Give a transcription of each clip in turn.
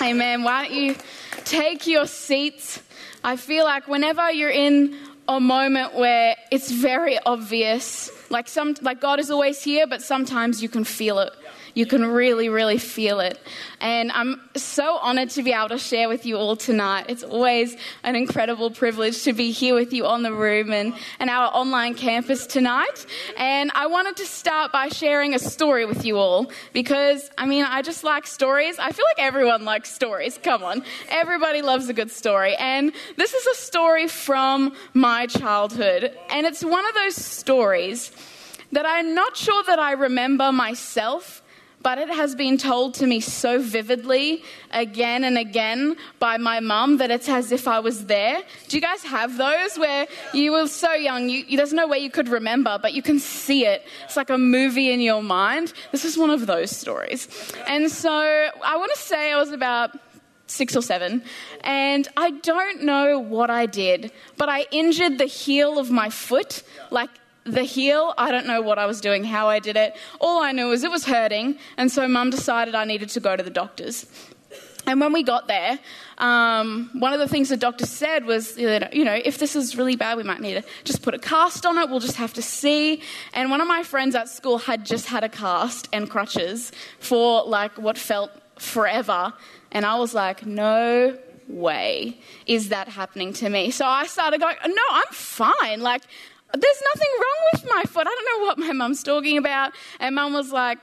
Amen. Why don't you take your seats? I feel like whenever you're in a moment where it's very obvious, like some like God is always here, but sometimes you can feel it. You can really, really feel it. And I'm so honored to be able to share with you all tonight. It's always an incredible privilege to be here with you on the room and, and our online campus tonight. And I wanted to start by sharing a story with you all because, I mean, I just like stories. I feel like everyone likes stories. Come on. Everybody loves a good story. And this is a story from my childhood. And it's one of those stories that I'm not sure that I remember myself but it has been told to me so vividly again and again by my mum that it's as if I was there. Do you guys have those where you were so young, you, there's no way you could remember, but you can see it? It's like a movie in your mind. This is one of those stories. And so I want to say I was about six or seven, and I don't know what I did, but I injured the heel of my foot, like the heel, I don't know what I was doing, how I did it. All I knew was it was hurting, and so mum decided I needed to go to the doctors. And when we got there, um, one of the things the doctor said was, you know, if this is really bad, we might need to just put a cast on it. We'll just have to see. And one of my friends at school had just had a cast and crutches for like what felt forever. And I was like, no way is that happening to me. So I started going, no, I'm fine. Like, there's nothing wrong with my foot. I don't know what my mum's talking about. And mum was like,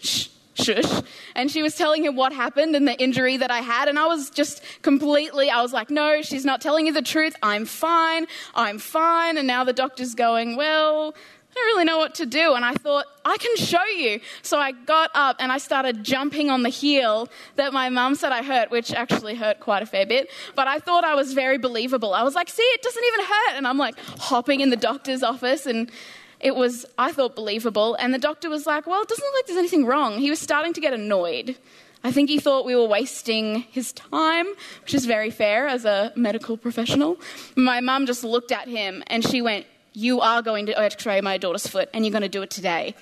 shh, shush. And she was telling him what happened and the injury that I had. And I was just completely, I was like, no, she's not telling you the truth. I'm fine. I'm fine. And now the doctor's going, well, don't really know what to do. And I thought, I can show you. So I got up and I started jumping on the heel that my mum said I hurt, which actually hurt quite a fair bit. But I thought I was very believable. I was like, see, it doesn't even hurt. And I'm like hopping in the doctor's office and it was, I thought, believable. And the doctor was like, well, it doesn't look like there's anything wrong. He was starting to get annoyed. I think he thought we were wasting his time, which is very fair as a medical professional. My mum just looked at him and she went, you are going to oh, x ray my daughter's foot and you're going to do it today.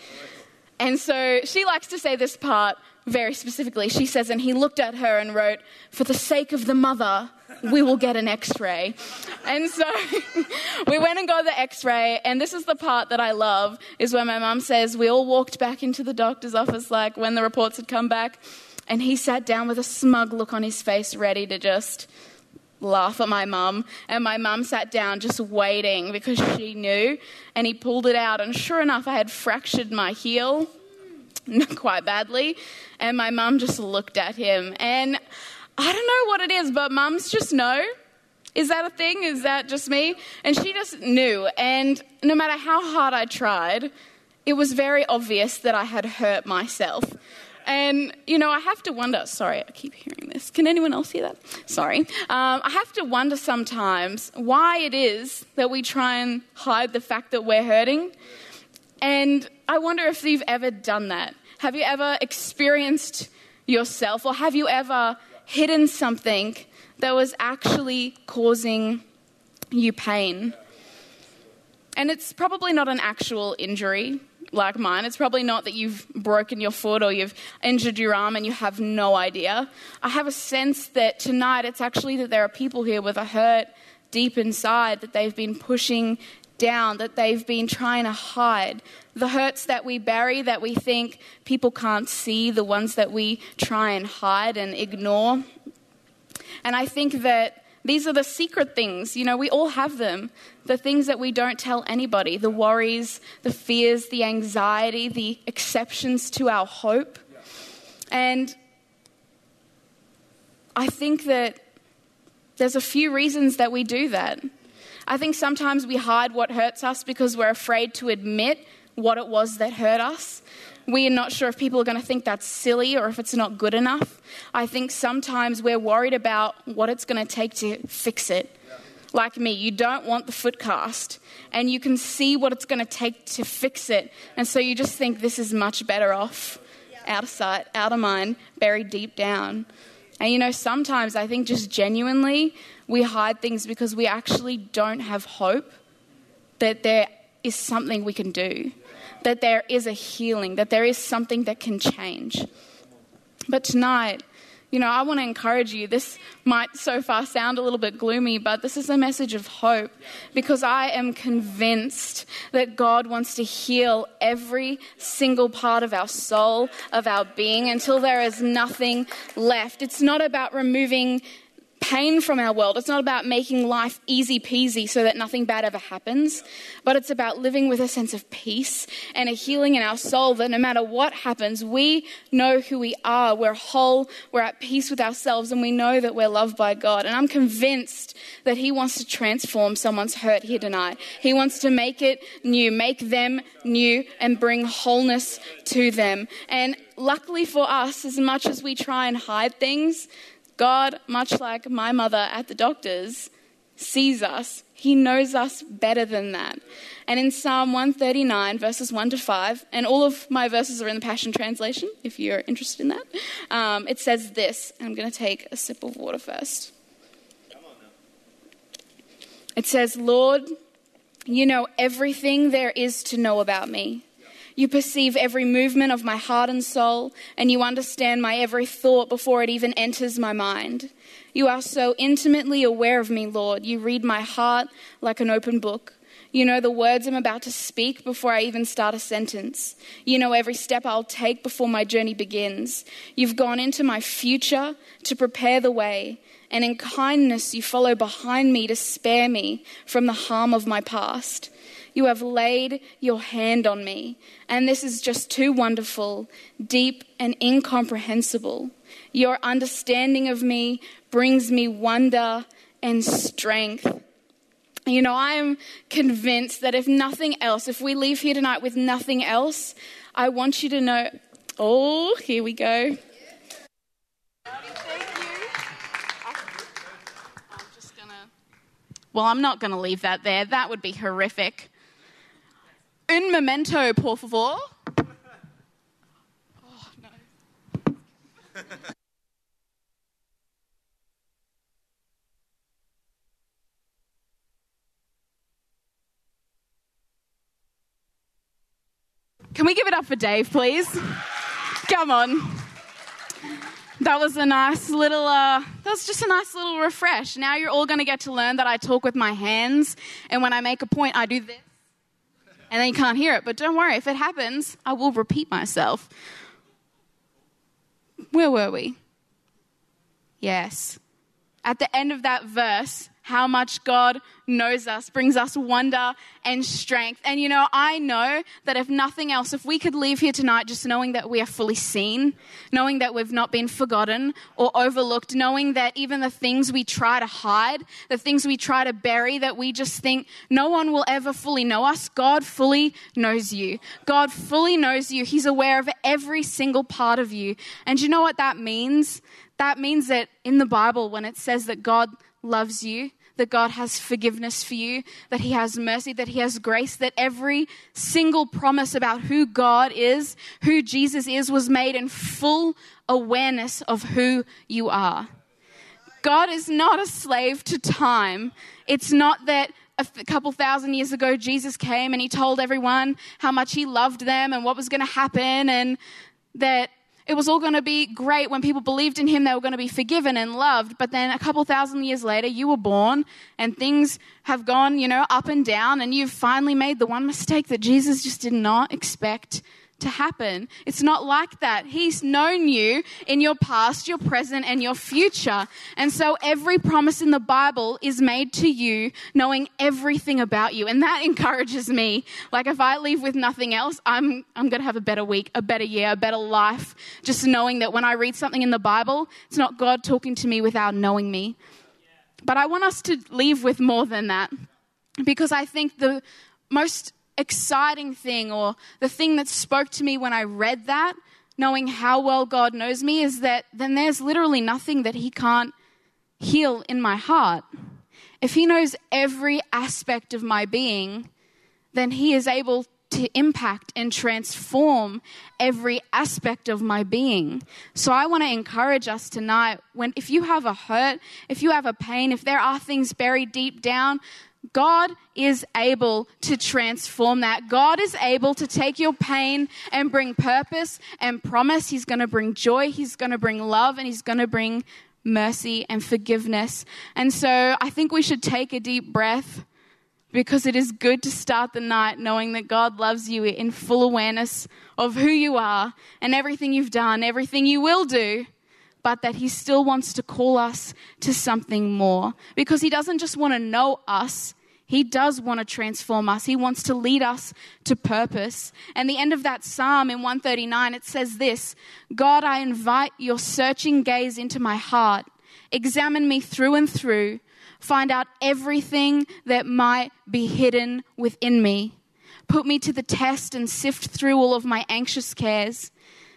And so she likes to say this part very specifically. She says, and he looked at her and wrote, For the sake of the mother, we will get an x ray. And so we went and got the x ray. And this is the part that I love is when my mum says, We all walked back into the doctor's office, like when the reports had come back. And he sat down with a smug look on his face, ready to just laugh at my mum. And my mum sat down just waiting because she knew. And he pulled it out. And sure enough, I had fractured my heel quite badly. And my mum just looked at him. And I don't know what it is, but mums just know. Is that a thing? Is that just me? And she just knew. And no matter how hard I tried, it was very obvious that I had hurt myself. And, you know, I have to wonder, sorry, I keep hearing this. Can anyone else hear that? Sorry. Um, I have to wonder sometimes why it is that we try and hide the fact that we're hurting. And I wonder if you've ever done that. Have you ever experienced yourself, or have you ever hidden something that was actually causing you pain? And it's probably not an actual injury like mine. It's probably not that you've broken your foot or you've injured your arm and you have no idea. I have a sense that tonight it's actually that there are people here with a hurt deep inside that they've been pushing down, that they've been trying to hide. The hurts that we bury, that we think people can't see, the ones that we try and hide and ignore. And I think that these are the secret things. You know, we all have them. The things that we don't tell anybody the worries, the fears, the anxiety, the exceptions to our hope. And I think that there's a few reasons that we do that. I think sometimes we hide what hurts us because we're afraid to admit what it was that hurt us. We are not sure if people are going to think that's silly or if it's not good enough. I think sometimes we're worried about what it's going to take to fix it. Like me, you don't want the foot cast, and you can see what it's going to take to fix it. And so you just think this is much better off out of sight, out of mind, buried deep down. And you know, sometimes I think just genuinely we hide things because we actually don't have hope that there is something we can do that there is a healing, that there is something that can change. But tonight, You know, I want to encourage you. This might so far sound a little bit gloomy, but this is a message of hope because I am convinced that God wants to heal every single part of our soul, of our being, until there is nothing left. It's not about removing pain from our world. It's not about making life easy peasy so that nothing bad ever happens, but it's about living with a sense of peace and a healing in our soul that no matter what happens, we know who we are. We're whole, we're at peace with ourselves, and we know that we're loved by God. And I'm convinced that He wants to transform someone's hurt here tonight. He wants to make it new, make them new, and bring wholeness to them. And luckily for us, as much as we try and hide things, God, much like my mother at the doctor's, sees us. He knows us better than that. And in Psalm 139, verses 1 to 5, and all of my verses are in the Passion Translation, if you're interested in that, um, it says this. I'm going to take a sip of water first. It says, Lord, you know everything there is to know about me. You perceive every movement of my heart and soul, and you understand my every thought before it even enters my mind. You are so intimately aware of me, Lord. You read my heart like an open book. You know the words I'm about to speak before I even start a sentence. You know every step I'll take before my journey begins. You've gone into my future to prepare the way, and in kindness you follow behind me to spare me from the harm of my past. You have laid your hand on me. And this is just too wonderful, deep, and incomprehensible. Your understanding of me brings me wonder and strength. You know, I am convinced that if nothing else, if we leave here tonight with nothing else, I want you to know. Oh, here we go. Well, I'm not going to leave that there. That would be horrific. Un memento, por favor. Oh, no. Can we give it up for Dave, please? Come on. That was a nice little, uh, that was just a nice little refresh. Now you're all going to get to learn that I talk with my hands, and when I make a point, I do this and then you can't hear it. But don't worry, if it happens, I will repeat myself. Where were we? Yes. At the end of that verse, how much God knows us, brings us wonder and strength. And you know, I know that if nothing else, if we could leave here tonight just knowing that we are fully seen, knowing that we've not been forgotten or overlooked, knowing that even the things we try to hide, the things we try to bury, that we just think no one will ever fully know us, God fully knows you. God fully knows you. He's aware of every single part of you. And you know what that means? That means that in the Bible, when it says that God loves you, that God has forgiveness for you, that He has mercy, that He has grace, that every single promise about who God is, who Jesus is, was made in full awareness of who you are. God is not a slave to time. It's not that a couple thousand years ago Jesus came and He told everyone how much He loved them and what was going to happen and that it was all going to be great. When people believed in him they were going to be forgiven and loved. But then a couple thousand years later you were born and things have gone you know up and down. And you've finally made the one mistake that jesus just did not expect to happen. It's not like that. He's known you in your past, your present, and your future. And so every promise in the Bible is made to you knowing everything about you. And that encourages me. Like if I leave with nothing else, I'm, I'm going to have a better week, a better year, a better life. Just knowing that when I read something in the Bible, it's not God talking to me without knowing me. But I want us to leave with more than that because I think the most exciting thing or the thing that spoke to me when I read that, knowing how well God knows me, is that then there's literally nothing that He can't heal in my heart. If He knows every aspect of my being, then He is able to impact and transform every aspect of my being. So I want to encourage us tonight when if you have a hurt, if you have a pain, if there are things buried deep down, God is able to transform that. God is able to take your pain and bring purpose and promise. He's going to bring joy, He's going to bring love, and He's going to bring mercy and forgiveness. And so I think we should take a deep breath because it is good to start the night knowing that God loves you in full awareness of who you are and everything you've done, everything you will do, but that He still wants to call us to something more because He doesn't just want to know us. He does want to transform us. He wants to lead us to purpose. And the end of that psalm in 139, it says this God, I invite your searching gaze into my heart. Examine me through and through Find out everything that might be hidden within me. Put me to the test and sift through all of my anxious cares.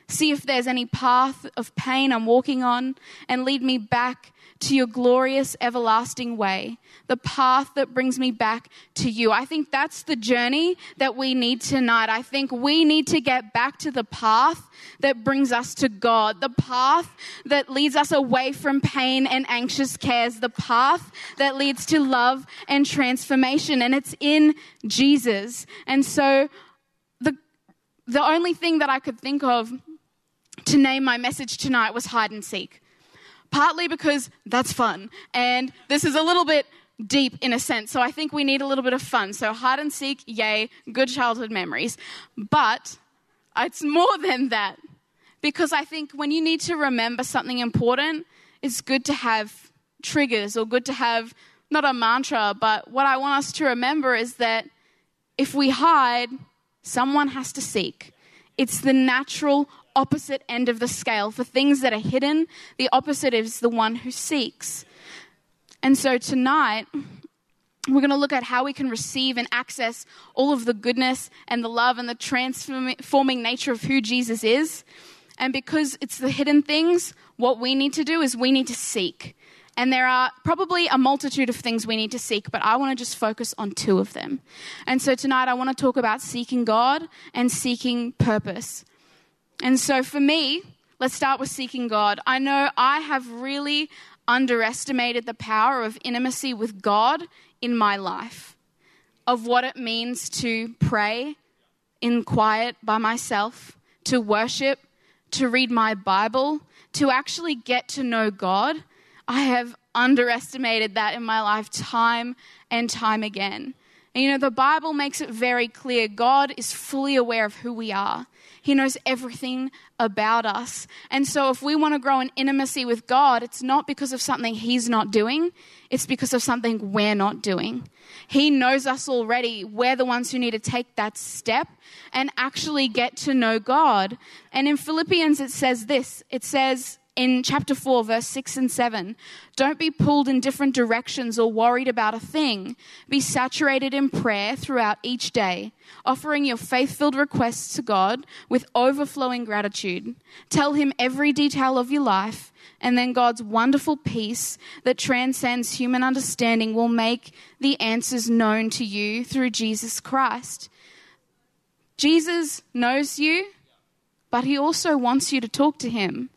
See if there's any path of pain I'm walking on and lead me back to your glorious everlasting way, the path that brings me back to you. I think that's the journey that we need tonight. I think we need to get back to the path that brings us to God, the path that leads us away from pain and anxious cares, the path that leads to love and transformation. And it's in Jesus. And so the, the only thing that I could think of to name my message tonight was hide and seek partly because that's fun. And this is a little bit deep in a sense. So I think we need a little bit of fun. So hide and seek, yay, good childhood memories. But it's more than that. Because I think when you need to remember something important, it's good to have triggers or good to have not a mantra, but what I want us to remember is that if we hide, someone has to seek. It's the natural opposite end of the scale. For things that are hidden, the opposite is the one who seeks. And so tonight, we're going to look at how we can receive and access all of the goodness and the love and the transforming nature of who Jesus is. And because it's the hidden things, what we need to do is we need to seek. And there are probably a multitude of things we need to seek, but I want to just focus on two of them. And so tonight I want to talk about seeking God and seeking purpose. And so for me, let's start with seeking God. I know I have really underestimated the power of intimacy with God in my life, of what it means to pray in quiet by myself, to worship, to read my Bible, to actually get to know God. I have underestimated that in my life time and time again. And you know, the Bible makes it very clear God is fully aware of who we are. He knows everything about us. And so, if we want to grow in intimacy with God, it's not because of something He's not doing, it's because of something we're not doing. He knows us already. We're the ones who need to take that step and actually get to know God. And in Philippians, it says this it says, in chapter 4, verse 6 and 7. Don't be pulled in different directions or worried about a thing. Be saturated in prayer throughout each day, offering your faith filled requests to God with overflowing gratitude. Tell Him every detail of your life, and then God's wonderful peace that transcends human understanding will make the answers known to you through Jesus Christ. Jesus knows you, but He also wants you to talk to Him.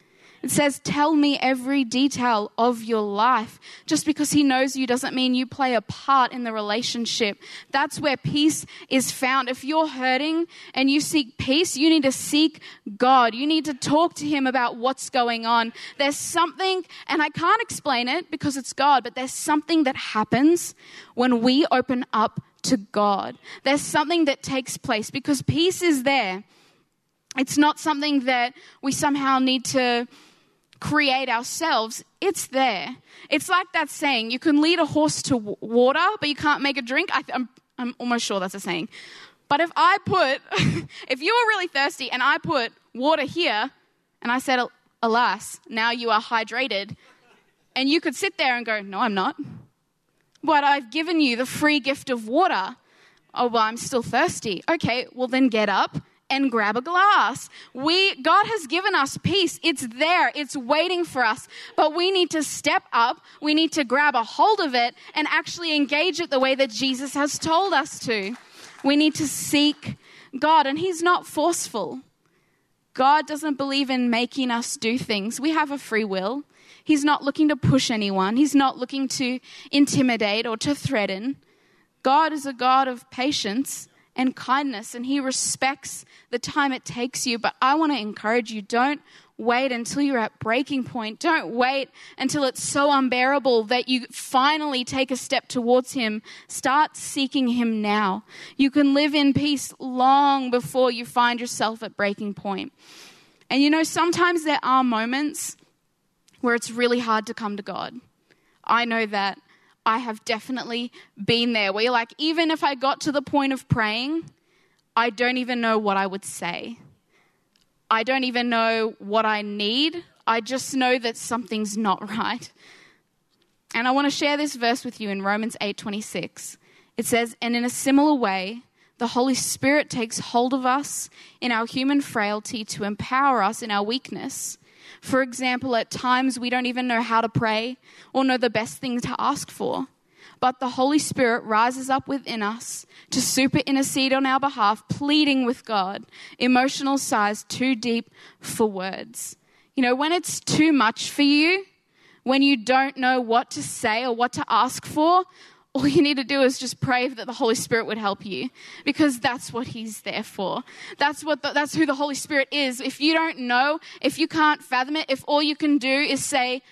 It says, Tell me every detail of your life. Just because he knows you doesn't mean you play a part in the relationship. That's where peace is found. If you're hurting and you seek peace, you need to seek God. You need to talk to him about what's going on. There's something, and I can't explain it because it's God, but there's something that happens when we open up to God. There's something that takes place because peace is there. It's not something that we somehow need to create ourselves, it's there. It's like that saying you can lead a horse to water, but you can't make a drink. I, am I'm almost sure that's a saying. But if I put, if you were really thirsty and I put water here and I said, alas, now you are hydrated, and you could sit there and go, no, I'm not. But I've given you the free gift of water. Oh, well, I'm still thirsty. Okay, well, then get up and grab a glass. We, God has given us peace. It's there. It's waiting for us. But we need to step up. We need to grab a hold of it and actually engage it the way that Jesus has told us to. We need to seek God and He's not forceful. God doesn't believe in making us do things. We have a free will. He's not looking to push anyone. He's not looking to intimidate or to threaten. God is a God of patience and kindness, and He respects the time it takes you. But I want to encourage you don't wait until you're at breaking point. Don't wait until it's so unbearable that you finally take a step towards Him. Start seeking Him now. You can live in peace long before you find yourself at breaking point. And you know, sometimes there are moments where it's really hard to come to God. I know that. I have definitely been there where you're like, even if I got to the point of praying, I don't even know what I would say. I don't even know what I need. I just know that something's not right. And I want to share this verse with you in Romans 8:26. It says, "And in a similar way, the Holy Spirit takes hold of us in our human frailty to empower us in our weakness." For example, at times we don't even know how to pray or know the best thing to ask for but the Holy Spirit rises up within us to super intercede on our behalf, pleading with God, emotional sighs too deep for words. You know, when it's too much for you, when you don't know what to say or what to ask for, all you need to do is just pray that the Holy Spirit would help you because that's what He's there for. That's, what the, that's who the Holy Spirit is. If you don't know, if you can't fathom it, if all you can do is say,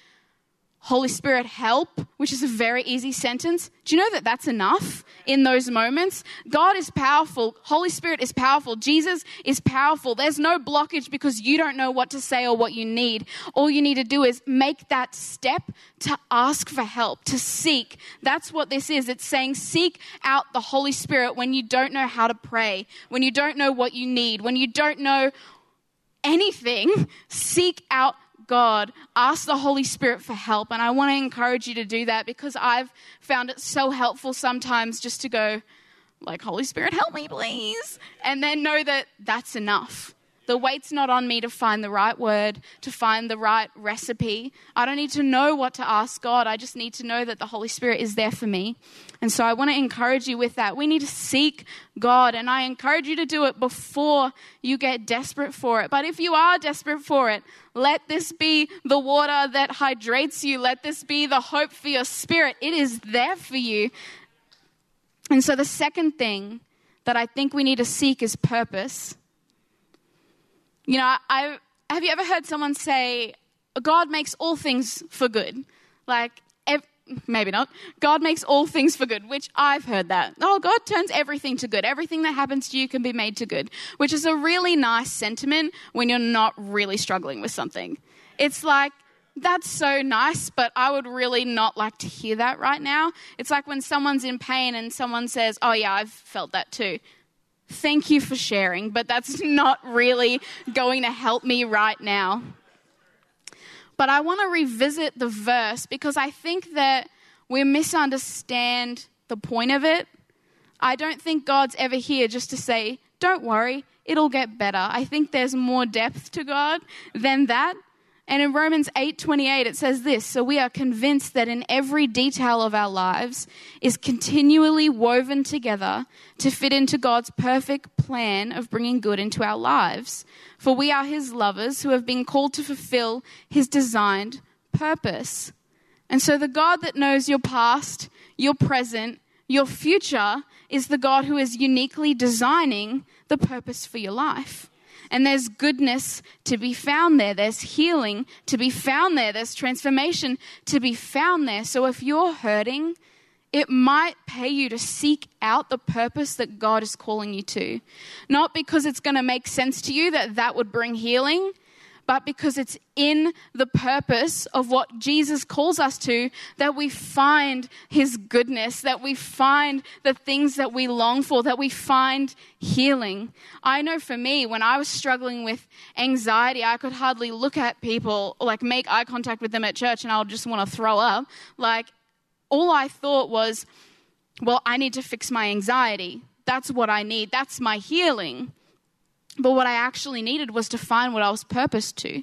Holy Spirit, help, which is a very easy sentence. Do you know that that's enough in those moments? God is powerful. Holy Spirit is powerful. Jesus is powerful. There's no blockage because you don't know what to say or what you need. All you need to do is make that step to ask for help, to seek. That's what this is. It's saying seek out the Holy Spirit when you don't know how to pray, when you don't know what you need, when you don't know anything. Seek out God, ask the Holy Spirit for help. And I want to encourage you to do that because I've found it so helpful sometimes just to go, like, Holy Spirit, help me, please. And then know that that's enough. The weight's not on me to find the right word, to find the right recipe. I don't need to know what to ask God. I just need to know that the Holy Spirit is there for me. And so I want to encourage you with that. We need to seek God, and I encourage you to do it before you get desperate for it. But if you are desperate for it, let this be the water that hydrates you. Let this be the hope for your spirit. It is there for you. And so the second thing that I think we need to seek is purpose. You know, I, have you ever heard someone say, God makes all things for good? Like, ev- maybe not. God makes all things for good, which I've heard that. Oh, God turns everything to good. Everything that happens to you can be made to good, which is a really nice sentiment when you're not really struggling with something. It's like, that's so nice, but I would really not like to hear that right now. It's like when someone's in pain and someone says, Oh, yeah, I've felt that too. Thank you for sharing, but that's not really going to help me right now. But I want to revisit the verse because I think that we misunderstand the point of it. I don't think God's ever here just to say, don't worry, it'll get better. I think there's more depth to God than that. And in Romans 8:28 it says this, so we are convinced that in every detail of our lives is continually woven together to fit into God's perfect plan of bringing good into our lives. For we are his lovers who have been called to fulfill his designed purpose. And so the God that knows your past, your present, your future is the God who is uniquely designing the purpose for your life. And there's goodness to be found there. There's healing to be found there. There's transformation to be found there. So if you're hurting, it might pay you to seek out the purpose that God is calling you to. Not because it's going to make sense to you that that would bring healing, but because it's in the purpose of what Jesus calls us to that we find his goodness, that we find the things that we long for, that we find healing. I know for me, when I was struggling with anxiety, I could hardly look at people, like make eye contact with them at church, and I would just want to throw up. Like, all I thought was, well, I need to fix my anxiety. That's what I need. That's my healing. But what I actually needed was to find what I was purposed to.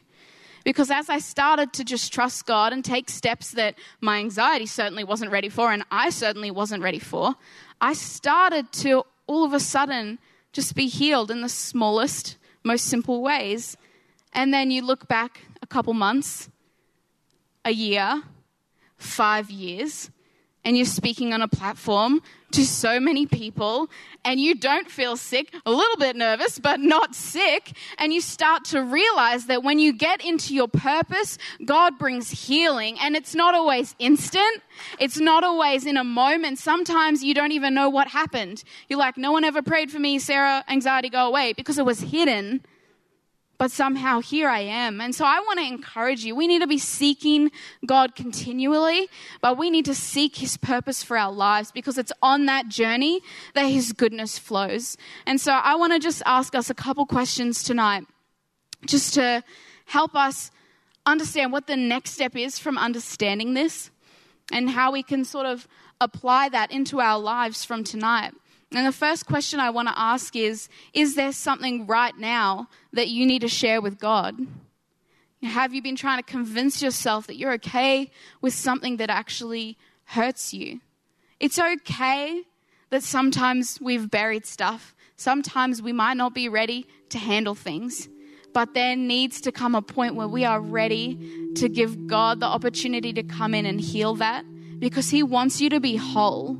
Because as I started to just trust God and take steps that my anxiety certainly wasn't ready for, and I certainly wasn't ready for, I started to all of a sudden just be healed in the smallest, most simple ways. And then you look back a couple months, a year, five years, and you're speaking on a platform to so many people and you don't feel sick, a little bit nervous, but not sick. And you start to realize that when you get into your purpose, God brings healing. And it's not always instant, it's not always in a moment. Sometimes you don't even know what happened. You're like, no one ever prayed for me, Sarah, anxiety go away, because it was hidden but somehow here I am. And so I want to encourage you. We need to be seeking God continually, but we need to seek His purpose for our lives because it's on that journey that His goodness flows. And so I want to just ask us a couple questions tonight just to help us understand what the next step is from understanding this and how we can sort of apply that into our lives from tonight. And the first question I want to ask is Is there something right now that you need to share with God? Have you been trying to convince yourself that you're okay with something that actually hurts you? It's okay that sometimes we've buried stuff. Sometimes we might not be ready to handle things. But there needs to come a point where we are ready to give God the opportunity to come in and heal that because He wants you to be whole.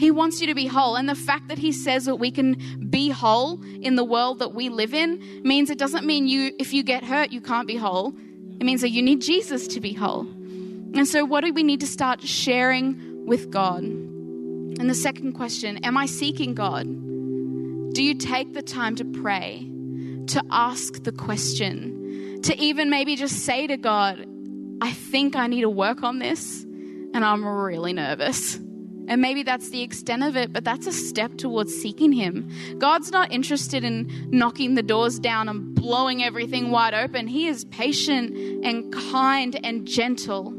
He wants you to be whole. And the fact that He says that we can be whole in the world that we live in means it doesn't mean you, if you get hurt, you can't be whole. It means that you need Jesus to be whole. And so, what do we need to start sharing with God? And the second question Am I seeking God? Do you take the time to pray, to ask the question, to even maybe just say to God, I think I need to work on this, and I'm really nervous. And maybe that's the extent of it, but that's a step towards seeking Him. God's not interested in knocking the doors down and blowing everything wide open. He is patient and kind and gentle.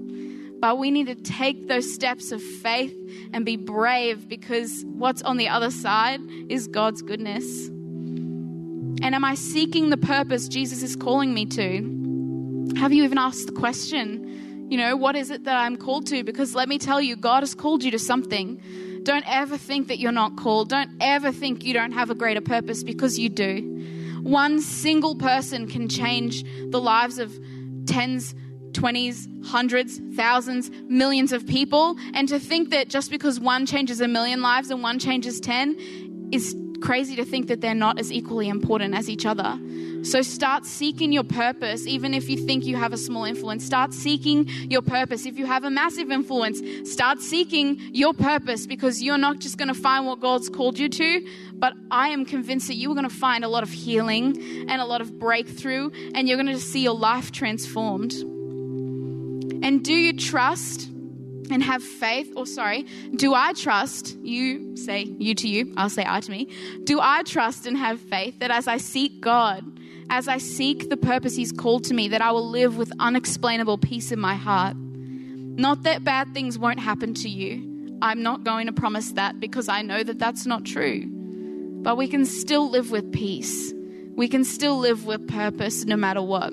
But we need to take those steps of faith and be brave because what's on the other side is God's goodness. And am I seeking the purpose Jesus is calling me to? Have you even asked the question? You know, what is it that I'm called to? Because let me tell you, God has called you to something. Don't ever think that you're not called. Don't ever think you don't have a greater purpose because you do. One single person can change the lives of tens, 20s, hundreds, thousands, millions of people. And to think that just because one changes a million lives and one changes 10 is crazy to think that they're not as equally important as each other. So start seeking your purpose, even if you think you have a small influence. Start seeking your purpose. If you have a massive influence, start seeking your purpose because you're not just going to find what God's called you to, but I am convinced that you're going to find a lot of healing and a lot of breakthrough, and you're going to see your life transformed. And do you trust and have faith, or sorry, do I trust, you say you to you, I'll say I to me, do I trust and have faith that as I seek God, as I seek the purpose He's called to me, that I will live with unexplainable peace in my heart. Not that bad things won't happen to you. I'm not going to promise that because I know that that's not true. But we can still live with peace. We can still live with purpose no matter what.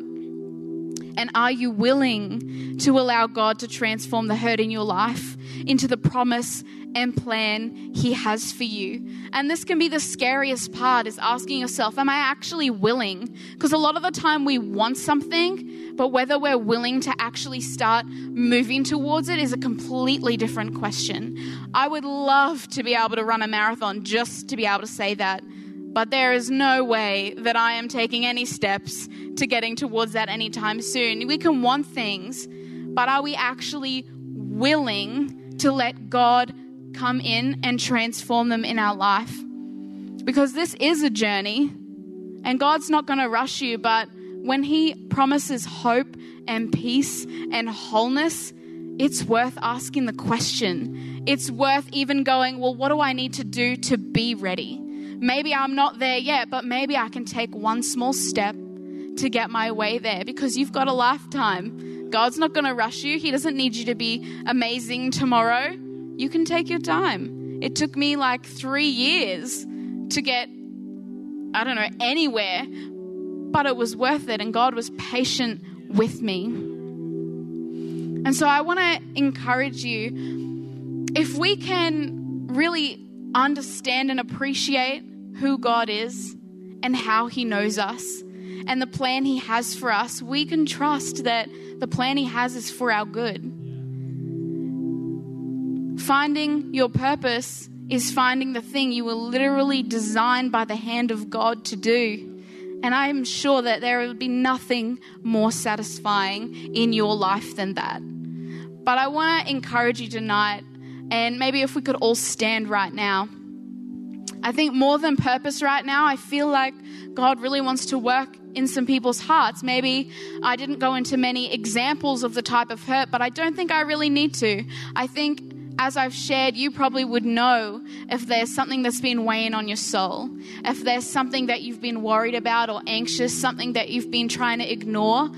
And are you willing to allow God to transform the hurt in your life into the promise and plan he has for you. And this can be the scariest part is asking yourself, am I actually willing? Because a lot of the time we want something, but whether we're willing to actually start moving towards it is a completely different question. I would love to be able to run a marathon just to be able to say that. But there is no way that I am taking any steps to getting towards that anytime soon. We can want things, but are we actually willing to let God come in and transform them in our life. Because this is a journey, and God's not going to rush you, but when He promises hope and peace and wholeness, it's worth asking the question. It's worth even going, well, what do I need to do to be ready? Maybe I'm not there yet, but maybe I can take one small step to get my way there because you've got a lifetime. God's not going to rush you. He doesn't need you to be amazing tomorrow. You can take your time. It took me like three years to get, I don't know, anywhere, but it was worth it, and God was patient with me. And so I want to encourage you if we can really understand and appreciate who God is and how He knows us and the plan He has for us, we can trust that the plan He has is for our good. Finding your purpose is finding the thing you were literally designed by the hand of God to do. And I am sure that there will be nothing more satisfying in your life than that. But I want to encourage you tonight, and maybe if we could all stand right now. I think more than purpose right now, I feel like God really wants to work in some people's hearts. Maybe I didn't go into many examples of the type of hurt, but I don't think I really need to. I think as I've shared, you probably would know if there's something that's been weighing on your soul, if there's something that you've been worried about or anxious, something that you've been trying to ignore.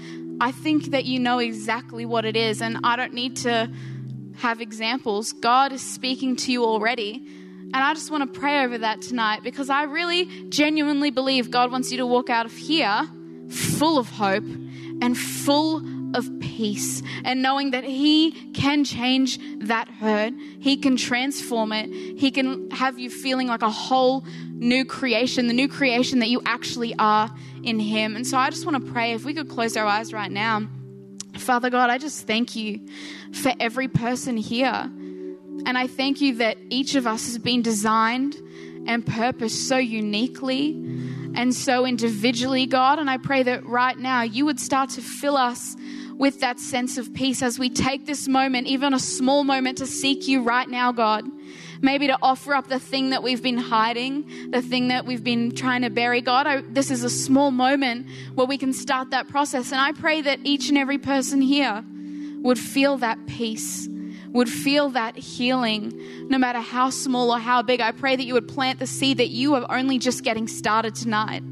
I think that you know exactly what it is, and I don't need to have examples. God is speaking to you already. And I just want to pray over that tonight because I really genuinely believe God wants you to walk out of here full of hope and full of peace and knowing that He can change that hurt. He can transform it. He can have you feeling like a whole new creation, the new creation that you actually are in Him. And so I just want to pray if we could close our eyes right now. Father God, I just thank you for every person here. And I thank you that each of us has been designed and purposed so uniquely and so individually, God. And I pray that right now you would start to fill us with that sense of peace as we take this moment, even a small moment, to seek you right now, God. Maybe to offer up the thing that we've been hiding, the thing that we've been trying to bury. God, I, this is a small moment where we can start that process. And I pray that each and every person here would feel that peace would feel that healing, no matter how small or how big. I pray that you would plant the seed that you are only just getting started tonight.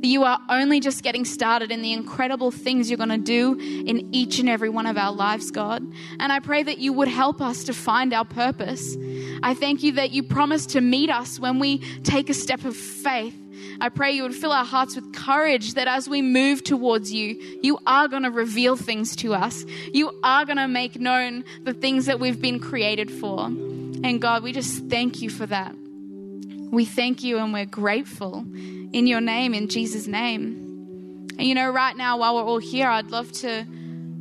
That you are only just getting started in the incredible things you're going to do in each and every one of our lives, God. And I pray that you would help us to find our purpose. I thank you that you promise to meet us when we take a step of faith I pray you would fill our hearts with courage that as we move towards you, you are going to reveal things to us. You are going to make known the things that we've been created for. And God, we just thank you for that. We thank you and we're grateful in your name, in Jesus' name. And you know, right now, while we're all here, I'd love to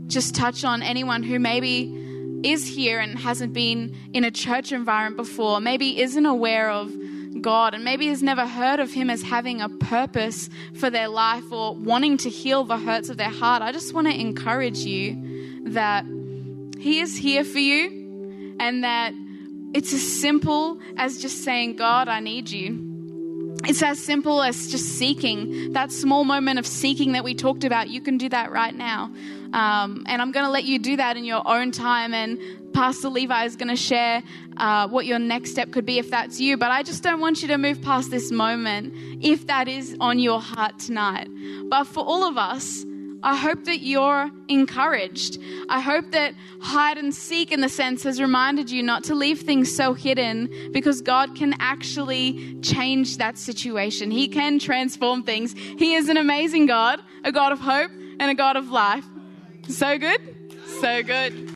just touch on anyone who maybe is here and hasn't been in a church environment before, maybe isn't aware of God and maybe has never heard of Him as having a purpose for their life or wanting to heal the hurts of their heart, I just want to encourage you that He is here for you and that it's as simple as just saying, God, I need you. It's as simple as just seeking that small moment of seeking that we talked about. You can do that right now. Um, and I'm going to let you do that in your own time. And Pastor Levi is going to share uh, what your next step could be if that's you. But I just don't want you to move past this moment if that is on your heart tonight. But for all of us, I hope that you're encouraged. I hope that hide and seek, in the sense, has reminded you not to leave things so hidden because God can actually change that situation. He can transform things. He is an amazing God, a God of hope and a God of life. So good, so good.